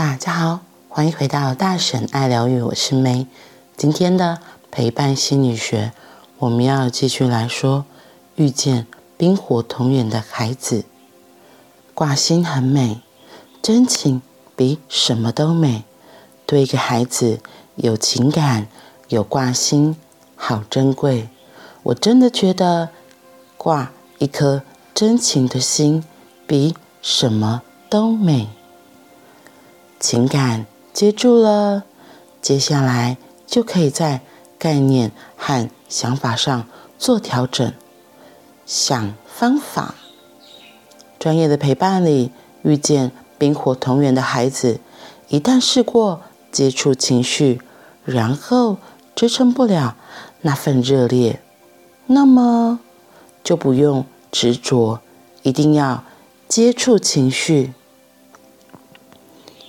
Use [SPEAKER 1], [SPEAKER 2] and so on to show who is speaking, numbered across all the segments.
[SPEAKER 1] 大家好，欢迎回到大婶爱疗愈，我是梅。今天的陪伴心理学，我们要继续来说遇见冰火同源的孩子。挂心很美，真情比什么都美。对一个孩子有情感、有挂心，好珍贵。我真的觉得挂一颗真情的心，比什么都美。情感接住了，接下来就可以在概念和想法上做调整，想方法。专业的陪伴里，遇见冰火同源的孩子，一旦试过接触情绪，然后支撑不了那份热烈，那么就不用执着，一定要接触情绪。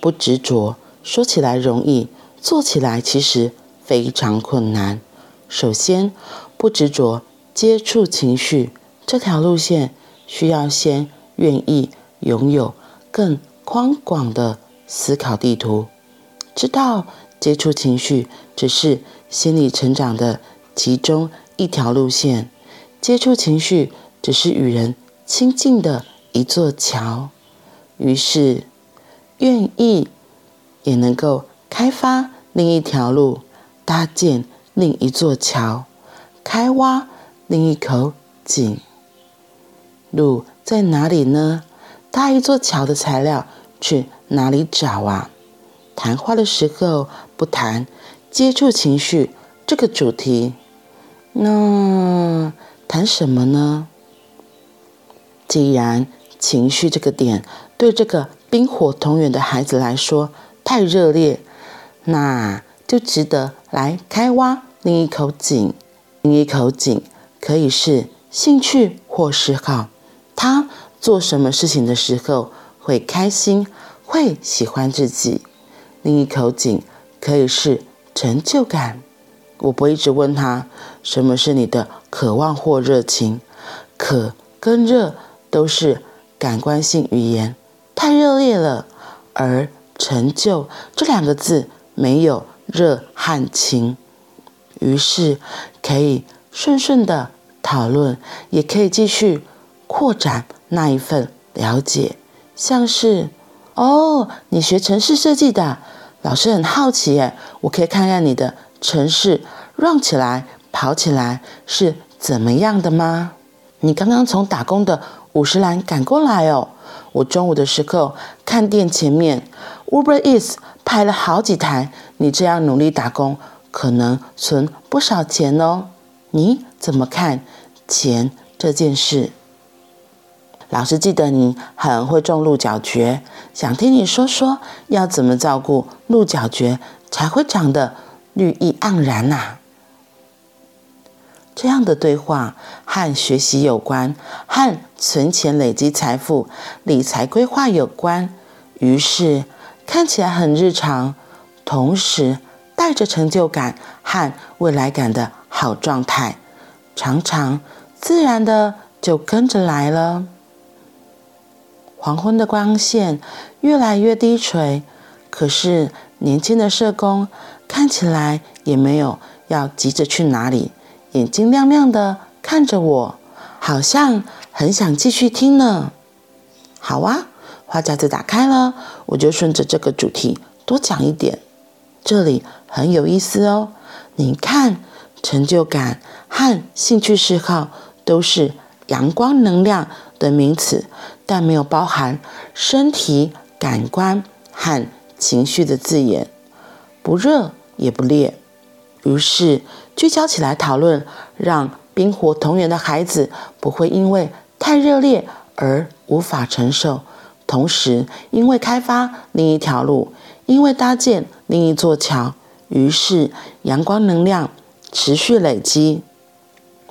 [SPEAKER 1] 不执着，说起来容易，做起来其实非常困难。首先，不执着接触情绪这条路线，需要先愿意拥有更宽广的思考地图，知道接触情绪只是心理成长的其中一条路线，接触情绪只是与人亲近的一座桥。于是。愿意，也能够开发另一条路，搭建另一座桥，开挖另一口井。路在哪里呢？搭一座桥的材料去哪里找啊？谈话的时候不谈接触情绪这个主题，那谈什么呢？既然情绪这个点对这个。冰火同源的孩子来说太热烈，那就值得来开挖另一口井。另一口井可以是兴趣或嗜好，他做什么事情的时候会开心，会喜欢自己。另一口井可以是成就感。我不一直问他什么是你的渴望或热情，渴跟热都是感官性语言。太热烈了，而成就这两个字没有热和情，于是可以顺顺的讨论，也可以继续扩展那一份了解。像是哦，你学城市设计的，老师很好奇耶，我可以看看你的城市 run 起来、跑起来是怎么样的吗？你刚刚从打工的五十岚赶过来哦。我中午的时候看店前面，Uber Eats 派了好几台。你这样努力打工，可能存不少钱哦。你怎么看钱这件事？老师记得你很会种鹿角蕨，想听你说说要怎么照顾鹿角蕨才会长得绿意盎然呐、啊。这样的对话和学习有关，和存钱累积财富、理财规划有关，于是看起来很日常，同时带着成就感和未来感的好状态，常常自然的就跟着来了。黄昏的光线越来越低垂，可是年轻的社工看起来也没有要急着去哪里。眼睛亮亮的看着我，好像很想继续听呢。好啊，话匣子打开了，我就顺着这个主题多讲一点。这里很有意思哦。你看，成就感和兴趣嗜好都是阳光能量的名词，但没有包含身体感官和情绪的字眼，不热也不烈。于是聚焦起来讨论，让冰火同源的孩子不会因为太热烈而无法承受，同时因为开发另一条路，因为搭建另一座桥，于是阳光能量持续累积。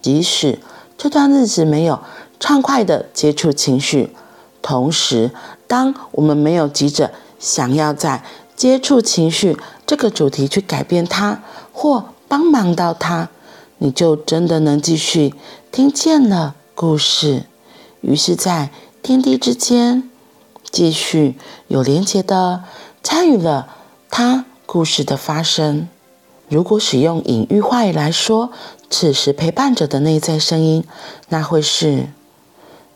[SPEAKER 1] 即使这段日子没有畅快的接触情绪，同时当我们没有急着想要在接触情绪这个主题去改变它。或帮忙到他，你就真的能继续听见了故事。于是，在天地之间，继续有连结的参与了他故事的发生。如果使用隐喻话语来说，此时陪伴者的内在声音，那会是：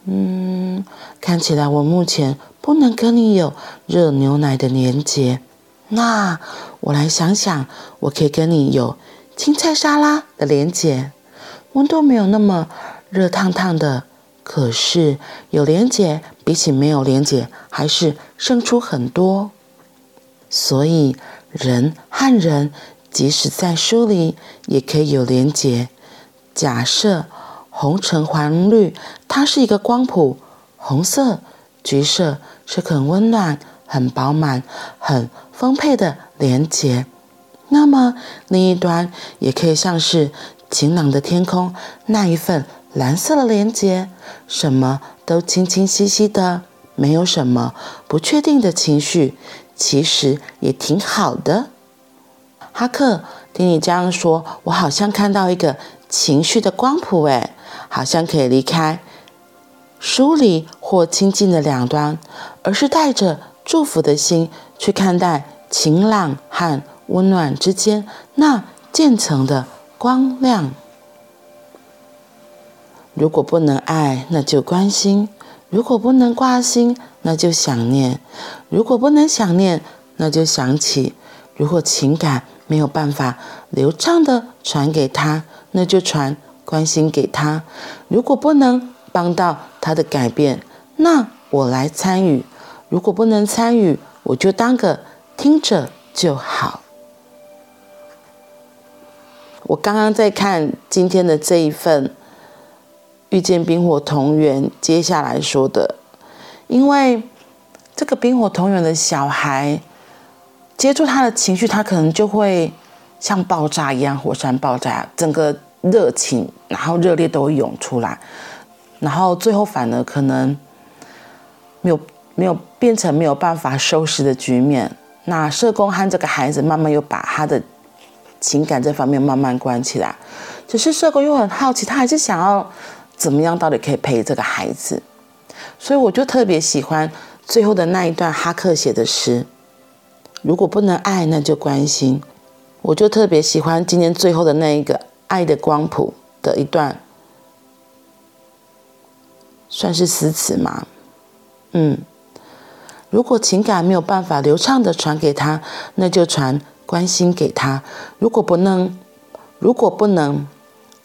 [SPEAKER 1] 嗯，看起来我目前不能跟你有热牛奶的连结。那我来想想，我可以跟你有青菜沙拉的连结，温度没有那么热烫烫的。可是有连结，比起没有连结，还是胜出很多。所以人和人，即使在疏离，也可以有连结。假设红橙黄绿，它是一个光谱，红色、橘色是很温暖、很饱满、很丰沛的连结。那么另一端也可以像是晴朗的天空那一份。蓝色的连接，什么都清清晰晰的，没有什么不确定的情绪，其实也挺好的。哈克，听你这样说，我好像看到一个情绪的光谱，诶，好像可以离开疏离或亲近的两端，而是带着祝福的心去看待晴朗和温暖之间那渐层的光亮。如果不能爱，那就关心；如果不能挂心，那就想念；如果不能想念，那就想起；如果情感没有办法流畅地传给他，那就传关心给他；如果不能帮到他的改变，那我来参与；如果不能参与，我就当个听者就好。我刚刚在看今天的这一份。遇见冰火同源，接下来说的，因为这个冰火同源的小孩接触他的情绪，他可能就会像爆炸一样，火山爆炸，整个热情，然后热烈都会涌出来，然后最后反而可能没有没有变成没有办法收拾的局面。那社工和这个孩子慢慢又把他的情感这方面慢慢关起来，只是社工又很好奇，他还是想要。怎么样？到底可以陪这个孩子？所以我就特别喜欢最后的那一段哈克写的诗。如果不能爱，那就关心。我就特别喜欢今天最后的那一个爱的光谱的一段，算是诗词吗？嗯。如果情感没有办法流畅的传给他，那就传关心给他。如果不能，如果不能。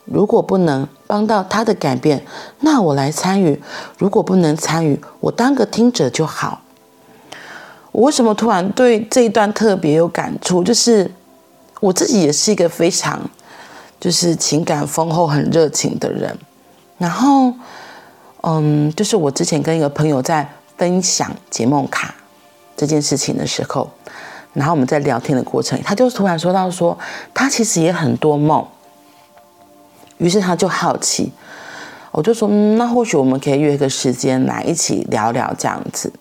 [SPEAKER 1] 如果不能帮到他的改变，那我来参与；如果不能参与，我当个听者就好。我为什么突然对这一段特别有感触？就是我自己也是一个非常就是情感丰厚、很热情的人。然后，嗯，就是我之前跟一个朋友在分享解梦卡这件事情的时候，然后我们在聊天的过程，他就突然说到说，他其实也很多梦。于是他就好奇，我就说，嗯，那或许我们可以约一个时间来一起聊聊这样子。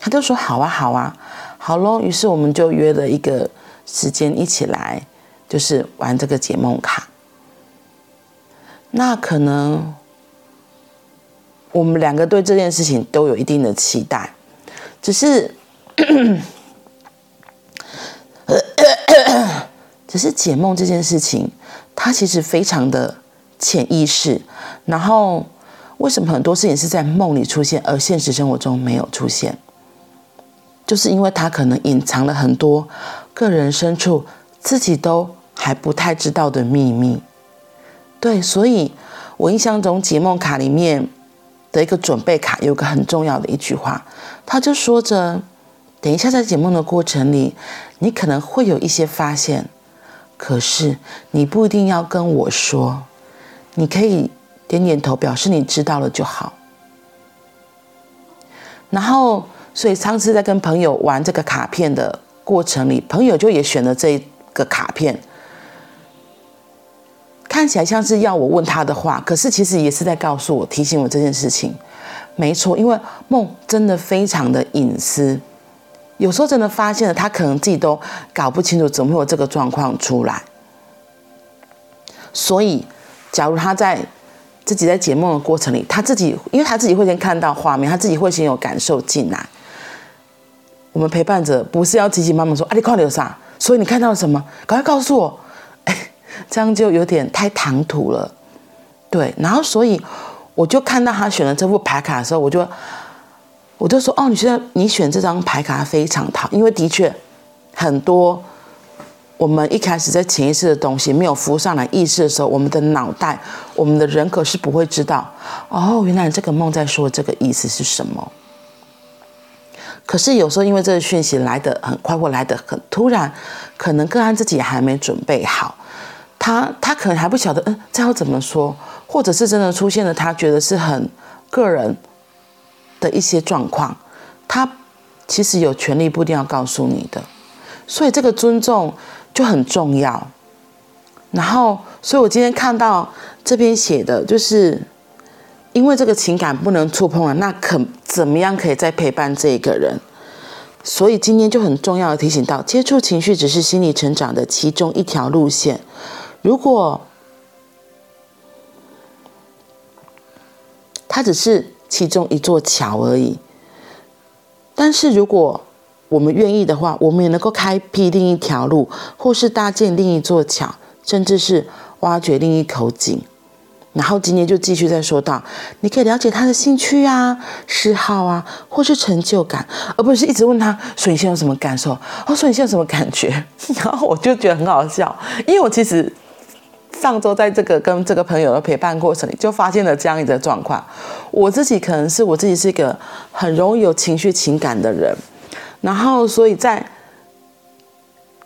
[SPEAKER 1] 他就说好啊，好啊，好喽。于是我们就约了一个时间一起来，就是玩这个解梦卡。那可能我们两个对这件事情都有一定的期待，只是，只是解梦这件事情，它其实非常的。潜意识，然后为什么很多事情是在梦里出现，而现实生活中没有出现？就是因为他可能隐藏了很多个人深处自己都还不太知道的秘密。对，所以我印象中解梦卡里面的一个准备卡有个很重要的一句话，他就说着：等一下在解梦的过程里，你可能会有一些发现，可是你不一定要跟我说。你可以点点头，表示你知道了就好。然后，所以上次在跟朋友玩这个卡片的过程里，朋友就也选了这个卡片，看起来像是要我问他的话，可是其实也是在告诉我、提醒我这件事情。没错，因为梦真的非常的隐私，有时候真的发现了，他可能自己都搞不清楚怎么会有这个状况出来，所以。假如他在自己在解梦的过程里，他自己，因为他自己会先看到画面，他自己会先有感受进来。我们陪伴者不是要急急忙忙说啊，你看到有啥？所以你看到了什么？赶快告诉我。哎，这样就有点太唐突了。对，然后所以我就看到他选了这副牌卡的时候，我就我就说哦，你现在你选这张牌卡非常好，因为的确很多。我们一开始在潜意识的东西没有浮上来意识的时候，我们的脑袋、我们的人格是不会知道哦，原来这个梦在说这个意思是什么。可是有时候因为这个讯息来得很快或来得很突然，可能个案自己还没准备好，他他可能还不晓得，嗯，这要怎么说，或者是真的出现了，他觉得是很个人的一些状况，他其实有权利不一定要告诉你的，所以这个尊重。就很重要，然后，所以我今天看到这边写的，就是因为这个情感不能触碰了，那可怎么样可以再陪伴这一个人？所以今天就很重要的提醒到，接触情绪只是心理成长的其中一条路线，如果他只是其中一座桥而已，但是如果我们愿意的话，我们也能够开辟另一条路，或是搭建另一座桥，甚至是挖掘另一口井。然后今天就继续再说到，你可以了解他的兴趣啊、嗜好啊，或是成就感，而不是一直问他，所以你现在有什么感受？哦，所以你现在有什么感觉？然后我就觉得很好笑，因为我其实上周在这个跟这个朋友的陪伴过程里，就发现了这样一个状况。我自己可能是我自己是一个很容易有情绪情感的人。然后，所以在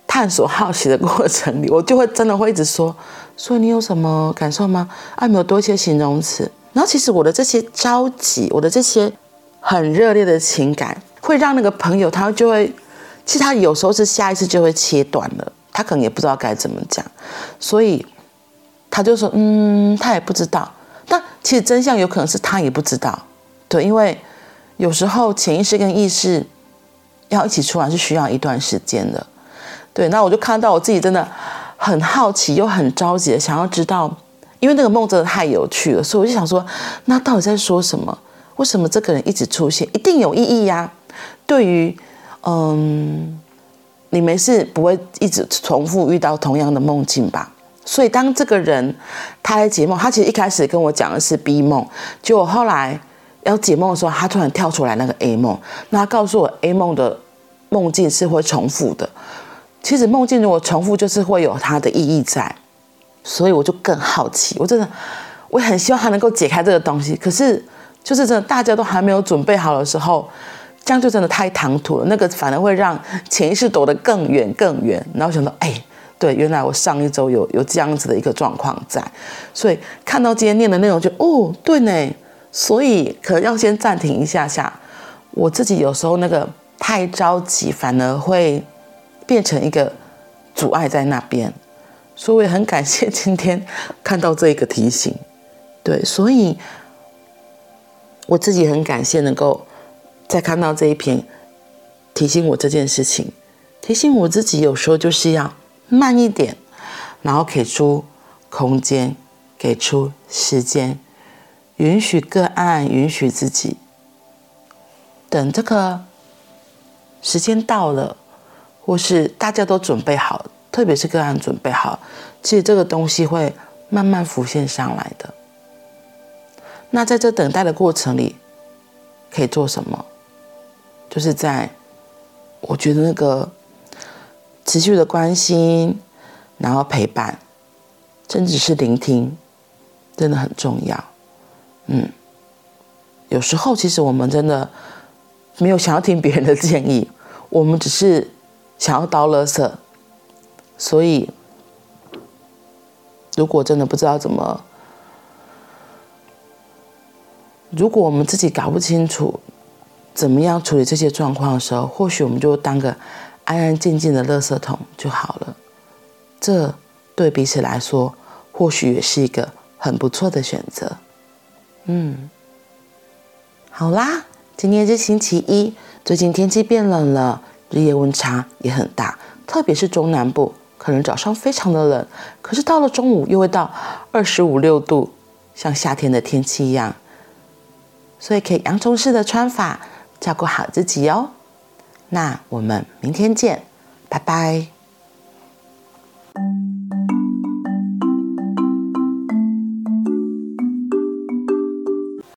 [SPEAKER 1] 探索好奇的过程里，我就会真的会一直说：“所以你有什么感受吗？啊，没有多一些形容词。”然后，其实我的这些着急，我的这些很热烈的情感，会让那个朋友他就会，其实他有时候是下意识就会切断了，他可能也不知道该怎么讲，所以他就说：“嗯，他也不知道。”但其实真相有可能是他也不知道，对，因为有时候潜意识跟意识。要一起出来是需要一段时间的，对。那我就看到我自己真的很好奇又很着急的想要知道，因为那个梦真的太有趣了，所以我就想说，那到底在说什么？为什么这个人一直出现？一定有意义呀。对于嗯，你没事不会一直重复遇到同样的梦境吧？所以当这个人他来解梦，他其实一开始跟我讲的是 B 梦，结果后来。要解梦的时候，他突然跳出来那个 A 梦，那他告诉我 A 梦的梦境是会重复的。其实梦境如果重复，就是会有它的意义在，所以我就更好奇。我真的，我很希望他能够解开这个东西。可是，就是真的大家都还没有准备好的时候，这样就真的太唐突了。那个反而会让潜意识躲得更远更远。然后想到，哎，对，原来我上一周有有这样子的一个状况在，所以看到今天念的内容就，哦，对呢。所以可能要先暂停一下下，我自己有时候那个太着急，反而会变成一个阻碍在那边。所以我也很感谢今天看到这一个提醒，对，所以我自己很感谢能够再看到这一篇提醒我这件事情，提醒我自己有时候就是要慢一点，然后给出空间，给出时间。允许个案，允许自己，等这个时间到了，或是大家都准备好，特别是个案准备好，其实这个东西会慢慢浮现上来的。那在这等待的过程里，可以做什么？就是在我觉得那个持续的关心，然后陪伴，甚至是聆听，真的很重要。嗯，有时候其实我们真的没有想要听别人的建议，我们只是想要倒垃圾。所以，如果真的不知道怎么，如果我们自己搞不清楚怎么样处理这些状况的时候，或许我们就当个安安静静的垃圾桶就好了。这对彼此来说，或许也是一个很不错的选择。嗯，好啦，今天是星期一，最近天气变冷了，日夜温差也很大，特别是中南部，可能早上非常的冷，可是到了中午又会到二十五六度，像夏天的天气一样，所以可以洋葱式的穿法，照顾好自己哟。那我们明天见，拜拜。